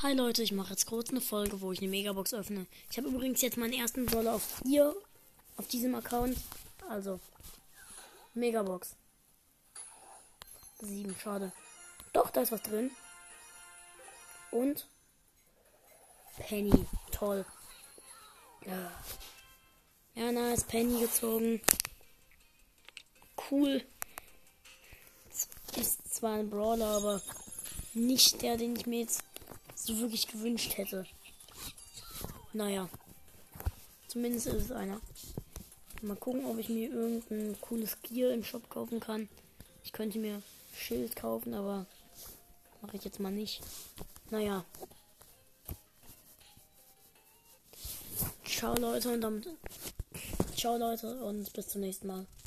Hi Leute, ich mache jetzt kurz eine Folge, wo ich eine Megabox öffne. Ich habe übrigens jetzt meinen ersten Brawler auf hier, auf diesem Account. Also, Megabox. Sieben, schade. Doch, da ist was drin. Und Penny, toll. Ja, ja nice, Penny gezogen. Cool. Ist zwar ein Brawler, aber nicht der, den ich mir jetzt so wirklich gewünscht hätte. Naja. Zumindest ist es einer. Mal gucken, ob ich mir irgendein cooles Gear im Shop kaufen kann. Ich könnte mir Schild kaufen, aber mache ich jetzt mal nicht. Naja. Ciao Leute und damit. Ciao Leute und bis zum nächsten Mal.